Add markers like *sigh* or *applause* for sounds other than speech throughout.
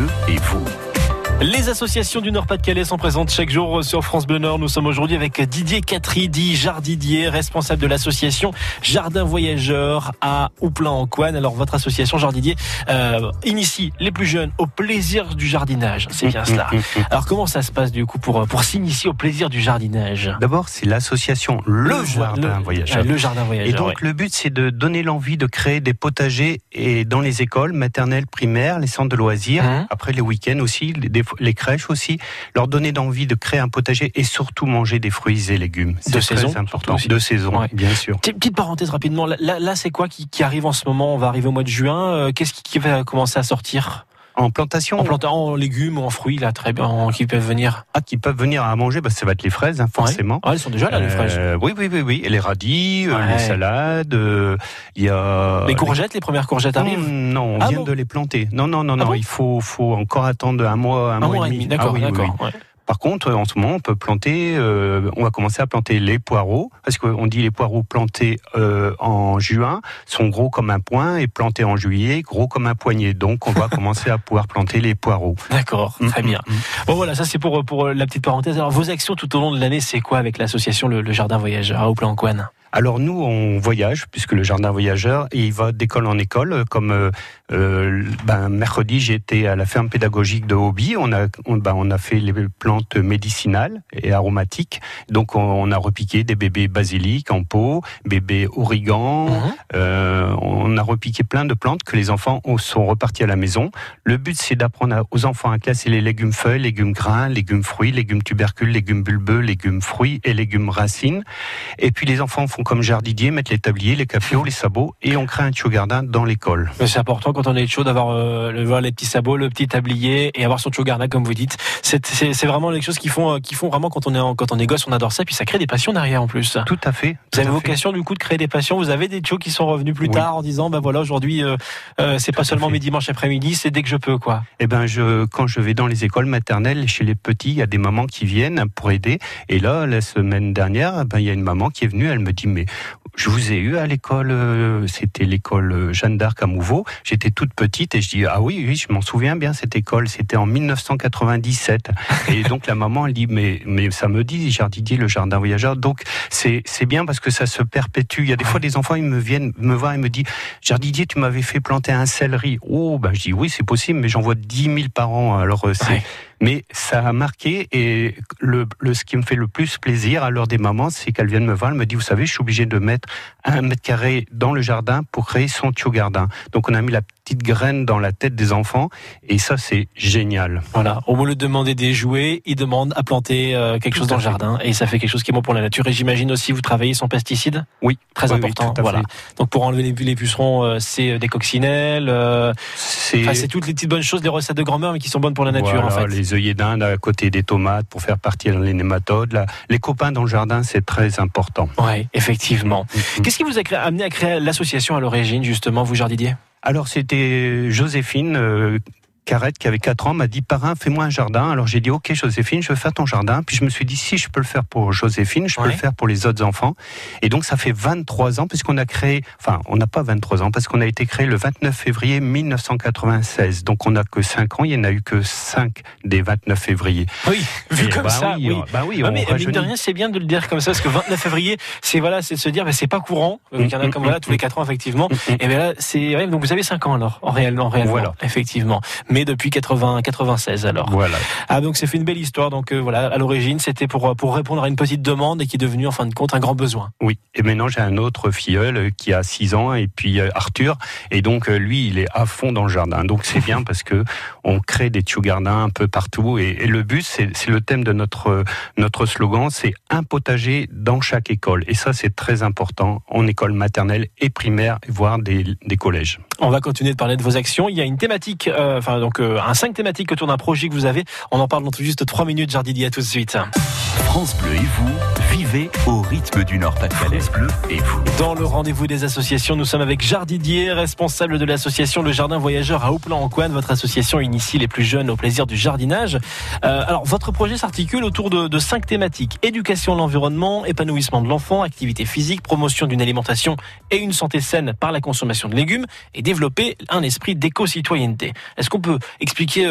Bleu et vous. Les associations du Nord-Pas-de-Calais sont présentes chaque jour sur France Bleu Nord. Nous sommes aujourd'hui avec Didier Catry, dit Jardidier, responsable de l'association Jardin Voyageur à Houplan-en-Couenne. Alors votre association Jardidier euh, initie les plus jeunes au plaisir du jardinage. C'est bien cela. *laughs* Alors comment ça se passe du coup pour, pour s'initier au plaisir du jardinage? D'abord, c'est l'association Le, Jardin le, Voyageur. Le Jardin Voyageur. Et donc ouais. le but, c'est de donner l'envie de créer des potagers et dans les écoles maternelles, primaires, les centres de loisirs, Hein? après les week-ends aussi, des- les crèches aussi, leur donner d'envie de créer un potager et surtout manger des fruits et légumes. C'est De très saison, important. De saison, Ouais. bien sûr. Petite parenthèse rapidement. Là, là, c'est quoi qui, qui arrive en ce moment? On va arriver au mois de juin. Euh, Qu'est-ce qui, qui va commencer à sortir? En plantation, En plantant en légumes en fruits, là, très bien, en- qui peuvent venir. ah, qui peuvent venir à manger, bah, ça va être les fraises, hein, forcément. Ah, elles sont déjà là, les fraises. Euh, oui, oui, oui, oui. Et les radis, euh, Ouais. les salades, euh, il y a... Les courgettes, les premières courgettes arrivent. Non, on Ah vient bon de les planter. Non, non, non, Ah non. bon il faut, faut encore attendre un mois, un, Un mois et demi, d'accord, Ah oui, oui, d'accord. oui. ouais. Par contre, en ce moment, on peut planter. euh, on va commencer à planter les poireaux parce qu'on dit les poireaux plantés euh, en juin sont gros comme un poing et plantés en juillet gros comme un poignet. Donc, on va *laughs* commencer à pouvoir planter les poireaux. D'accord, très Mm, bien. mm, mm. Bon voilà, ça c'est pour, pour la petite parenthèse. Alors vos actions tout au long de l'année, c'est quoi avec l'association le, le Jardin Voyageur à Houplan-en-Couenne Alors nous, on voyage puisque le jardin voyageur, et il va d'école en école. Comme euh, euh, ben, mercredi, j'étais à la ferme pédagogique de Hobby. On a, on, ben, on a fait les plantes médicinales et aromatiques. Donc on, on a repiqué des bébés basilic en pot, bébés origan. Mhm. Euh, on a repiqué plein de plantes que les enfants ont- sont repartis à la maison. Le but, c'est d'apprendre aux enfants à classer les légumes feuilles, légumes grains, légumes fruits, légumes tubercules, légumes bulbeux, légumes fruits et légumes racines. Et puis les enfants font comme Jardidier, mettent les tabliers, les capiaux, les sabots, et on crée un tuyau gardin dans l'école. C'est important quand on est chaud d'avoir euh, le- les petits sabots, le petit tablier et avoir son chogarna comme vous dites. C'est vraiment les choses qui font, euh, qui font vraiment quand on est en- quand on est gosse, on adore ça. Puis ça crée des passions derrière en plus. Tout à fait. Vous tout avez à fait. vocation du coup de créer des passions. Vous avez des chos qui sont revenus plus Oui. tard en disant ben voilà aujourd'hui euh, euh, c'est pas seulement fait. mes dimanches après-midi, c'est dès que je peux quoi. Eh ben, je, quand je vais dans les écoles maternelles, chez les petits, il y a des mamans qui viennent pour aider. Et là, la semaine dernière, ben, il y a une maman qui est venue, elle me dit, mais je vous ai eu à l'école, euh, c'était l'école euh, Jeanne d'Arc à Mouveau. J'étais toute petite et je dis, ah oui, oui, je m'en souviens bien, cette école, c'était en 1997. et *laughs* donc, la maman, elle dit, mais, mais ça me dit, Jardidier, le jardin voyageur. Donc, c'est, c'est bien parce que ça se perpétue. Il y a des fois des enfants, ils me viennent me voir et me disent, Jardidier, tu m'avais fait planter un céleri. Oh, ben, je dis, oui, c'est possible, mais j'en vois 10 000 par an. Alors, euh, c'est, Ouais. mais ça a marqué et le, le, ce qui me fait le plus plaisir à l'heure des mamans, c'est qu'elles viennent me voir, elles me disent, vous savez, je suis obligé de mettre un mètre carré dans le jardin pour créer son tuyau gardin. Donc on a mis la petite graine dans la tête des enfants et ça c'est génial. Voilà, au lieu de demander des jouets, ils demandent à planter euh, quelque chose dans le jardin et ça fait quelque chose qui est bon pour la nature. Et j'imagine aussi vous travaillez sans pesticides? Oui, Très Oui, oui, important. voilà. Donc pour enlever les, les pucerons, euh, c'est des coccinelles. euh, C'est enfin, toutes les petites bonnes choses, des recettes de grand-mère, mais qui sont bonnes pour la nature voilà, en fait. les œillets d'Inde à côté des tomates pour faire partir les nématodes. Là. Les copains dans le jardin, c'est très important. Ouais, effectivement. Mhm. Qu'est-ce qui vous a amené à créer l'association à l'origine, justement, vous jardidier Alors c'était Joséphine euh, Carrette qui avait 4 ans m'a dit parrain fais-moi un jardin. Alors j'ai dit ok Joséphine je veux faire ton jardin. Puis je me suis dit si je peux le faire pour Joséphine je peux le faire pour les autres enfants. Et donc ça fait 23 ans puisqu'on a créé enfin on n'a pas 23 ans parce qu'on a été créé le 29 février 1996. Donc on n'a que 5 ans il n'y en a eu que 5 des 29 février. Oui, vu Et comme bah ça, oui, oui. bah oui, mais mine de rien, c'est bien de le dire comme ça, parce que 29 février, c'est voilà, c'est de se dire, bah, c'est pas courant. Euh, Il y en a Mm, comme mm, voilà mm, tous les 4 ans effectivement. Mm, mm. Et bien là, c'est ouais, donc vous avez 5 ans alors, en réellement, réellement, Voilà. effectivement. Mais depuis 80, 96 alors. Voilà. Ah donc c'est fait une belle histoire. Donc euh, voilà, à l'origine, c'était pour pour répondre à une petite demande et qui est devenue en fin de compte un grand besoin. Oui, et maintenant j'ai un autre filleul euh, qui a 6 ans et puis euh, Arthur et donc euh, lui il est à fond dans le jardin. Donc c'est bien parce que *laughs* on crée des tuyaux gardins un peu partout et, et le but c'est le thème de notre euh, notre slogan, c'est un potager dans chaque école et ça c'est très important en école maternelle et primaire voire des, des collèges. On va continuer de parler de vos actions. Il y a une thématique, euh, enfin donc euh, un 5 thématiques autour d'un projet que vous avez. On en parle dans tout juste 3 minutes, Jardidier, à tout de suite. France Bleu et vous, vivez au rythme du Nord-Pas-de-Calais. Bleu et vous. Dans le rendez-vous des associations, nous sommes avec Jardidier, responsable de l'association Le Jardin Voyageur à Houplan-en-Couenne. Votre association initie les plus jeunes au plaisir du jardinage. Euh, alors, votre projet s'articule autour de, de cinq thématiques. Éducation de l'environnement, épanouissement de l'enfant, activité physique, promotion d'une alimentation et une santé saine par la consommation de légumes et développer un esprit d'éco-citoyenneté. Est-ce qu'on peut peu expliquer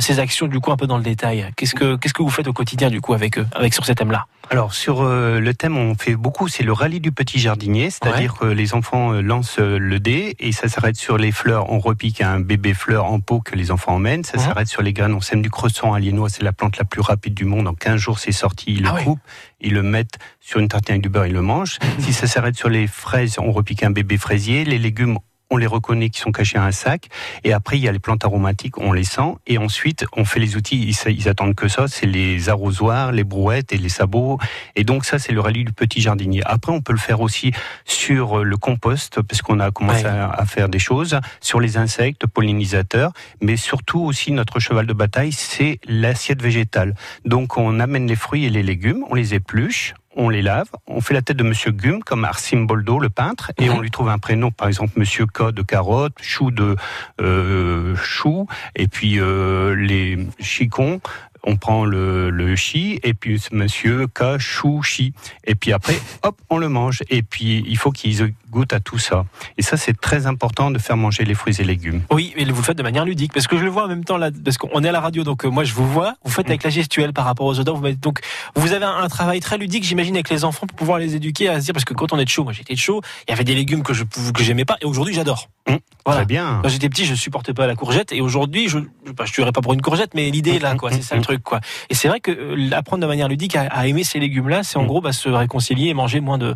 ces actions du coup un peu dans le détail? Qu'est-ce que qu'est-ce que vous faites au quotidien du coup avec eux, avec sur ces thèmes-là alors sur le thème, on fait beaucoup, c'est le rallye du petit jardinier, c'est-à-dire que les enfants lancent le dé et ça s'arrête sur les fleurs, on repique un bébé fleur en pot que les enfants emmènent, ça s'arrête sur les graines, on sème du cresson aliénois, c'est la plante la plus rapide du monde, en 15 jours c'est sorti, ils le ah coupent, ils le mettent sur une tartine avec du beurre, ils le mangent. si ça s'arrête sur les fraises, on repique un bébé fraisier, les légumes, on les reconnaît qui sont cachés à un sac. Et après, il y a les plantes aromatiques, on les sent. Et ensuite, on fait les outils. Ils, attendent que ça. C'est les arrosoirs, les brouettes et les sabots. Et donc ça, c'est le rallye du petit jardinier. Après, on peut le faire aussi sur le compost, parce qu'on a commencé à, faire des choses sur les insectes, pollinisateurs, mais surtout aussi notre cheval de bataille, c'est l'assiette végétale. Donc, on amène les fruits et les légumes, on les épluche, on les lave, on fait la tête de Monsieur Gum comme Arsim Boldo, le peintre, et on lui trouve un prénom, par exemple Monsieur K de carotte, Chou de euh, chou, et puis euh, les chicons, on prend le, le chi et puis monsieur chou chi et puis après hop on le mange et puis il faut qu'ils goûtent à tout ça et ça c'est très important de faire manger les fruits et légumes. Oui mais vous le faites de manière ludique parce que je le vois en même temps là parce qu'on est à la radio donc euh, moi je vous vois vous faites avec la gestuelle par rapport aux odeurs vous donc vous avez un, travail très ludique j'imagine avec les enfants pour pouvoir les éduquer à se dire parce que quand on est de chaud moi j'étais de chaud il y avait des légumes que je que j'aimais pas et aujourd'hui j'adore. Mmh, Très bien. Quand j'étais petit je supportais pas la courgette et aujourd'hui je bah, je tuerais pas pour une courgette mais l'idée là quoi c'est ça le truc quoi. Et c'est vrai que euh, apprendre de manière ludique à, aimer ces légumes-là, c'est en mm. gros bah, se réconcilier et manger moins de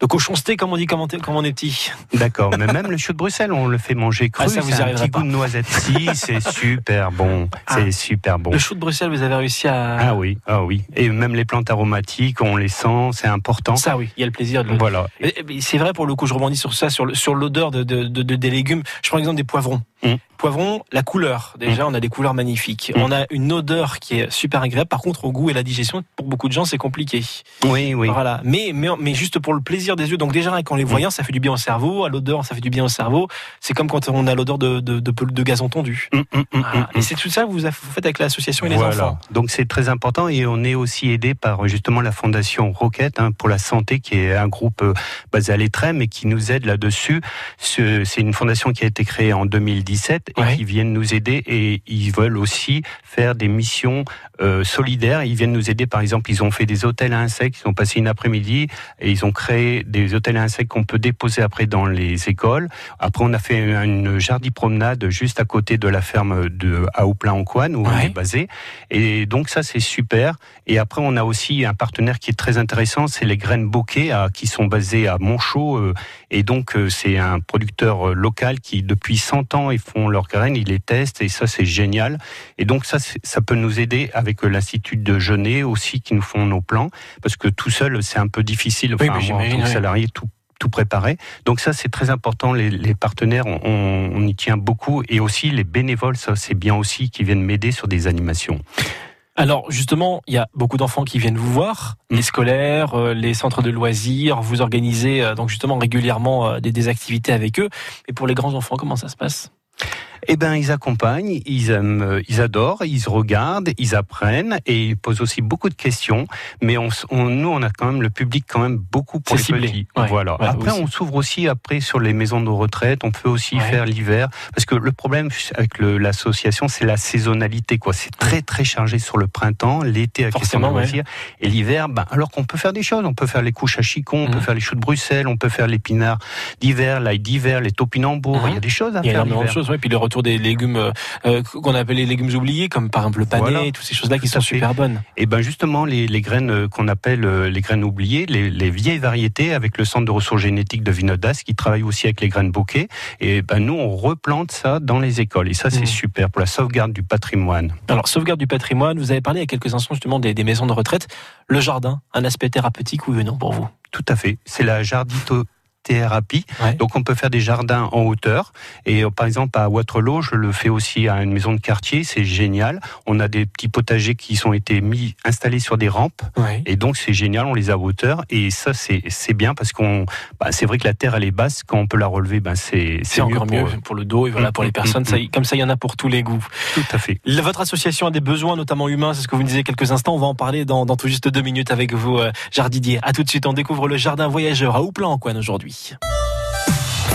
de cochonceté comme on dit quand on est petit. D'accord, mais *laughs* même le chou de Bruxelles, on le fait manger cru, ah, ça vous un petit goût de noisette. *laughs* Si, c'est super bon, ah. c'est super bon. Le chou de Bruxelles, vous avez réussi à Ah oui, ah oui, et même les plantes aromatiques, on les sent, c'est important. Ça oui, il y a le plaisir de le Voilà. C'est vrai pour le coup, je rebondis sur ça sur sur l'odeur de, de, de, des légumes. Je prends l'exemple des poivrons. Mm. Poivron, la couleur. Déjà, mm. on a des couleurs magnifiques. Mm. On a une odeur qui est super agréable. Par contre, au goût et la digestion, pour beaucoup de gens, c'est compliqué. Oui, oui. Voilà. Mais, mais, mais juste pour le plaisir des yeux. Donc déjà, quand les voyant, ça fait du bien au cerveau. À l'odeur, ça fait du bien au cerveau. C'est comme quand on a l'odeur de, de, de, de, gazon tondu. Et c'est tout ça que vous, faites avec l'association et les enfants. Donc c'est très important et on est aussi aidé par justement la fondation Roquette hein, pour la santé, qui est un groupe euh, basé à l'Étrême et qui nous aide là-dessus. C'est une fondation qui a été créée en 2010 et qui viennent nous aider et ils veulent aussi faire des missions euh, solidaires. Ils viennent nous aider, par exemple, ils ont fait des hôtels à insectes, ils ont passé une après-midi et ils ont créé des hôtels à insectes qu'on peut déposer après dans les écoles. Après, on a fait une jardi promenade juste à côté de la ferme de à en Coine où on est basé. Et donc ça, c'est super. Et après, on a aussi un partenaire qui est très intéressant, c'est les graines bokeh qui sont basées à Montchaud. Euh, et donc, euh, c'est un producteur local qui, depuis 100 ans, font leurs graines, ils les testent et ça c'est génial. Et donc ça, ça peut nous aider avec l'Institut de Genève aussi qui nous font nos plans parce que tout seul c'est un peu difficile. Enfin, oui, moi, en tant que salarié, tout tout préparé. Donc ça, c'est très important. Les, partenaires, on, on, y tient beaucoup. Et aussi les bénévoles, ça c'est bien aussi, qui viennent m'aider sur des animations. Alors justement, il y a beaucoup d'enfants qui viennent vous voir, les mm. scolaires, euh, les centres de loisirs, vous organisez euh, donc justement régulièrement euh, des, des activités avec eux. Et pour les grands enfants, comment ça se passe? Eh ben, ils accompagnent, ils aiment, euh, ils adorent, ils regardent, ils apprennent et ils posent aussi beaucoup de questions. Mais on, nous, on a quand même le public quand même beaucoup pour les petits. voilà. après, on s'ouvre aussi après sur les maisons de retraite. On peut aussi faire l'hiver parce que le problème avec l'association, c'est la saisonnalité. Quoi, c'est très très chargé sur le printemps, l'été avec les loisirs et l'hiver. Ben, alors qu'on peut faire des choses, on peut faire les couches à chicon, on peut mhm. faire les choux de Bruxelles, on peut faire l'épinard d'hiver, l'ail d'hiver, les topinambours. Mhm. Il y a des choses à faire. Il y a énormément de choses. puis le des légumes euh, euh, qu'on appelle les légumes oubliés, comme par exemple le panais, et toutes ces choses-là qui sont super bonnes. Et ben justement, les, graines euh, qu'on appelle les graines oubliées, les, vieilles variétés, avec le centre de ressources génétiques de Vinodas, qui travaille aussi avec les graines bouquets. Et ben nous, on replante ça dans les écoles. Et ça, c'est mmh. super pour la sauvegarde du patrimoine. Alors, sauvegarde du patrimoine, vous avez parlé il y a quelques instants justement des, des maisons de retraite. Le jardin, un aspect thérapeutique, ou non pour vous? Tout à fait. C'est la jardito thérapie. Donc on peut faire des jardins en hauteur. Et euh, par exemple à Waterloo, je le fais aussi à une maison de quartier. C'est génial. On a des petits potagers qui sont été mis installés sur des rampes. Et donc c'est génial. On les a à hauteur. Et ça c'est bien parce qu'on bah, c'est vrai que la terre elle est basse. Quand on peut la relever, ben c'est c'est encore mieux pour, le dos et voilà pour les mm, mm, personnes. Mm, comme ça il y en a pour tous les goûts. Tout à fait. Votre association a des besoins notamment humains. C'est ce que vous nous disiez quelques instants. On va en parler dans, dans tout juste deux minutes avec vous, euh, Jardidier. À tout de suite. On découvre le jardin voyageur à Houplan en Coin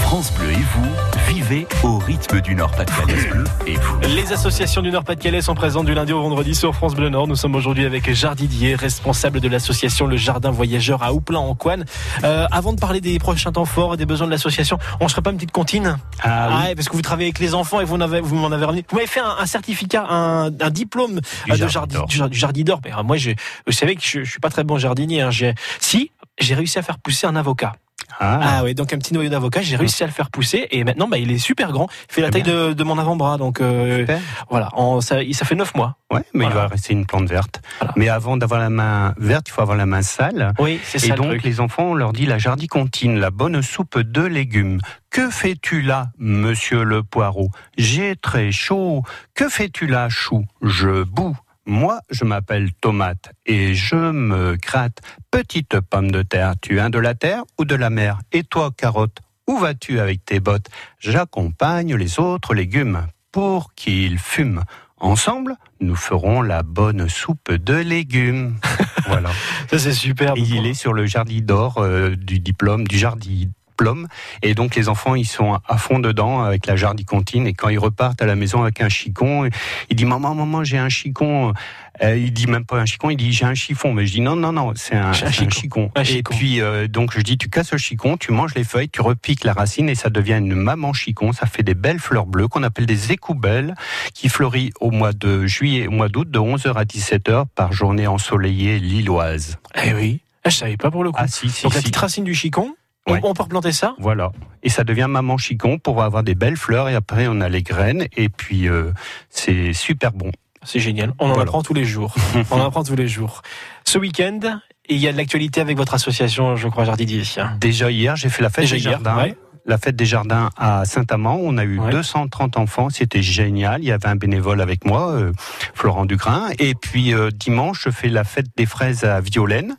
France Bleu et vous, vivez au rythme du Nord-Pas-de-Calais Bleu et vous. Les associations du Nord-Pas-de-Calais sont présentes du lundi au vendredi sur France Bleu Nord. Nous sommes aujourd'hui avec Jardidier, responsable de l'association Le Jardin Voyageur à Houplan en Coine. Euh, avant de parler des prochains temps forts et des besoins de l'association, on ne serait pas une petite comptine Ah oui. ouais, parce que vous travaillez avec les enfants et vous m'en avez, vous m'en avez ramené. Vous m'avez fait un, un certificat, un, un diplôme Du euh, de Jardi jardi, d'Or. du, jar- du jardidor. Mais euh, moi, je, vous savez que je, je suis pas très bon jardinier. Hein. J'ai, si, j'ai réussi à faire pousser un avocat. Ah, Ah oui, donc un petit noyau d'avocat, j'ai réussi à le faire pousser et maintenant bah, il est super grand, il fait la taille de, de mon avant-bras, donc euh, voilà, en, ça, ça fait neuf mois. Ouais, mais il va rester une plante verte. Voilà. Mais avant d'avoir la main verte, il faut avoir la main sale. Oui, c'est Et ça le donc, truc. les enfants, on leur dit la jardicontine, la bonne soupe de légumes. Que fais-tu là, monsieur le poireau? J'ai très chaud. Que fais-tu là, chou? Je boue. Moi, je m'appelle tomate et je me gratte. Petite pomme de terre, tu viens de la terre ou de la mer? Et toi, carotte, où vas-tu avec tes bottes? J'accompagne les autres légumes pour qu'ils fument. Ensemble, nous ferons la bonne soupe de légumes. *laughs* voilà. Ça c'est super. Il est sur le jardin d'or euh, du diplôme, du jardin diplôme. Et donc les enfants, ils sont à fond dedans avec la jardicontine. Et quand ils repartent à la maison avec un chicon, il dit maman, maman, j'ai un chicon. Euh, il dit même pas un chicon, il dit j'ai un chiffon. Mais je dis non, non, non, c'est un, chicon. Un Et chicon. puis euh, donc je dis tu casses le chicon, tu manges les feuilles, tu repiques la racine et ça devient une maman chicon. Ça fait des belles fleurs bleues qu'on appelle des écoubelles qui fleurit au mois de juillet, au mois d'août de 11h à 17h par journée ensoleillée lilloise. Eh oui, Ah, je savais pas pour le coup. Ah si, si, donc la petite racine du chicon, on- Ouais. on, peut replanter ça? Voilà. Et ça devient maman chicon pour avoir des belles fleurs et après on a les graines et puis euh, c'est super bon. C'est génial, on en Voilà. apprend tous les jours. *laughs* on en apprend tous les jours. Ce week-end, il y a de l'actualité avec votre association, je crois, Jardidier. Déjà hier, j'ai fait la fête Déjà des hier, jardins. ouais. La fête des jardins à Saint-Amand, on a eu Ouais. 230 enfants, c'était génial. Il y avait un bénévole avec moi, euh, Florent Dugrin. Et puis euh, dimanche, je fais la fête des fraises à Violaine.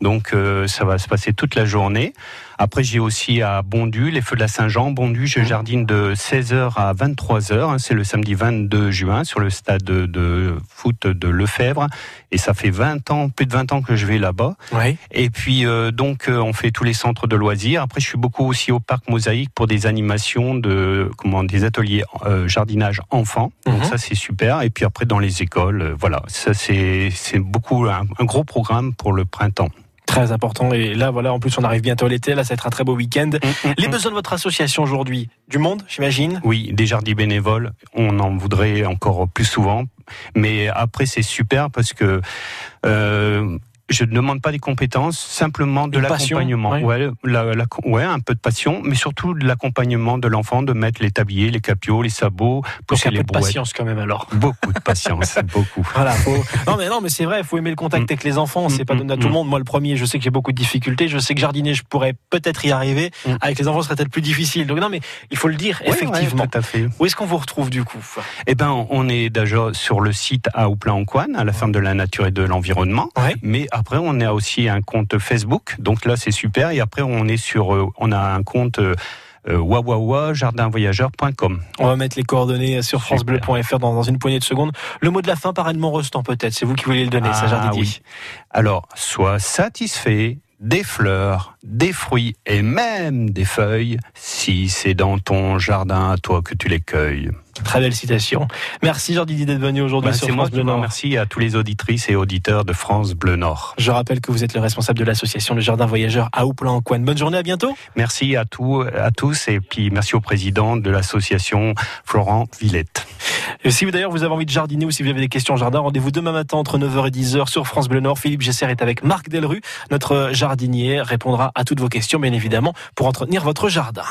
Donc euh, ça va se passer toute la journée. Après, j'ai aussi à Bondu, les feux de la Saint-Jean. Bondu, je jardine de 16h à 23h. hein, C'est le samedi 22 juin sur le stade de, foot de Lefebvre. Et ça fait 20 ans, plus de 20 ans que je vais là-bas. Oui. Et puis euh, donc euh, on fait tous les centres de loisirs. Après je suis beaucoup aussi au parc Mosaïque pour des animations de comment des ateliers euh, jardinage enfants. Donc Mhm. ça c'est super. Et puis après dans les écoles, euh, voilà, ça c'est c'est beaucoup un, un gros programme pour le printemps. Très important. Et là, voilà, en plus, on arrive bientôt à l'été. Là, ça va être un très beau week-end. Les Mm. besoins de votre association aujourd'hui Du monde, j'imagine? Oui, des jardins bénévoles, on en voudrait encore plus souvent. Mais après, c'est super parce que euh, je ne demande pas des compétences, simplement de l'accompagnement. ouais. Ouais, la- la- ouais, un peu de passion, mais surtout de l'accompagnement de l'enfant, de mettre les tabliers, les capiaux, les sabots, Donc pousser un peu les de brouettes. patience quand même alors. Beaucoup de *laughs* patience, beaucoup. Voilà, faut- Non mais non mais c'est vrai, il faut aimer le contact Mm. avec les enfants, c'est Mm, pas mm, donné à tout le mm. monde. Moi le premier, je sais que j'ai beaucoup de difficultés, je sais que jardiner, je pourrais peut-être y arriver. Mm. Avec les enfants, ce serait peut-être plus difficile. Donc non mais il faut le dire effectivement. tout à fait. Où est-ce qu'on vous retrouve du coup Eh ben, on est déjà sur le site à Houpla-en-Coine, à la ferme de la nature et de l'environnement. Mais après, on a aussi un compte Facebook. Donc là, c'est super. Et après, on est sur, euh, on a un compte euh, wawawa jardinvoyageur.com. On va mettre les coordonnées sur francebleu.fr dans, dans une poignée de secondes. Le mot de la fin, parallèlement restant peut-être, c'est vous qui voulez le donner, ça Ah, Jardidier. oui. Alors, sois satisfait des fleurs, des fruits et même des feuilles si c'est dans ton jardin à toi que tu les cueilles. Très belle citation. Merci Jardidier d'être venu aujourd'hui Ben, sur moi France Bleu Nord. remercie à tous les auditrices et auditeurs de France Bleu Nord. Je rappelle que vous êtes le responsable de l'association Le Jardin Voyageur à Houplan-en-Coine. Bonne journée, à bientôt. Merci à, tous, à tous et puis merci au président de l'association Florent Villette. Et si d'ailleurs vous avez envie de jardiner ou si vous avez des questions en jardin, rendez-vous demain matin entre 9h et 10h sur France Bleu Nord. Philippe Gesser est avec Marc Delru, notre jardinier, répondra à toutes vos questions, bien évidemment, pour entretenir votre jardin.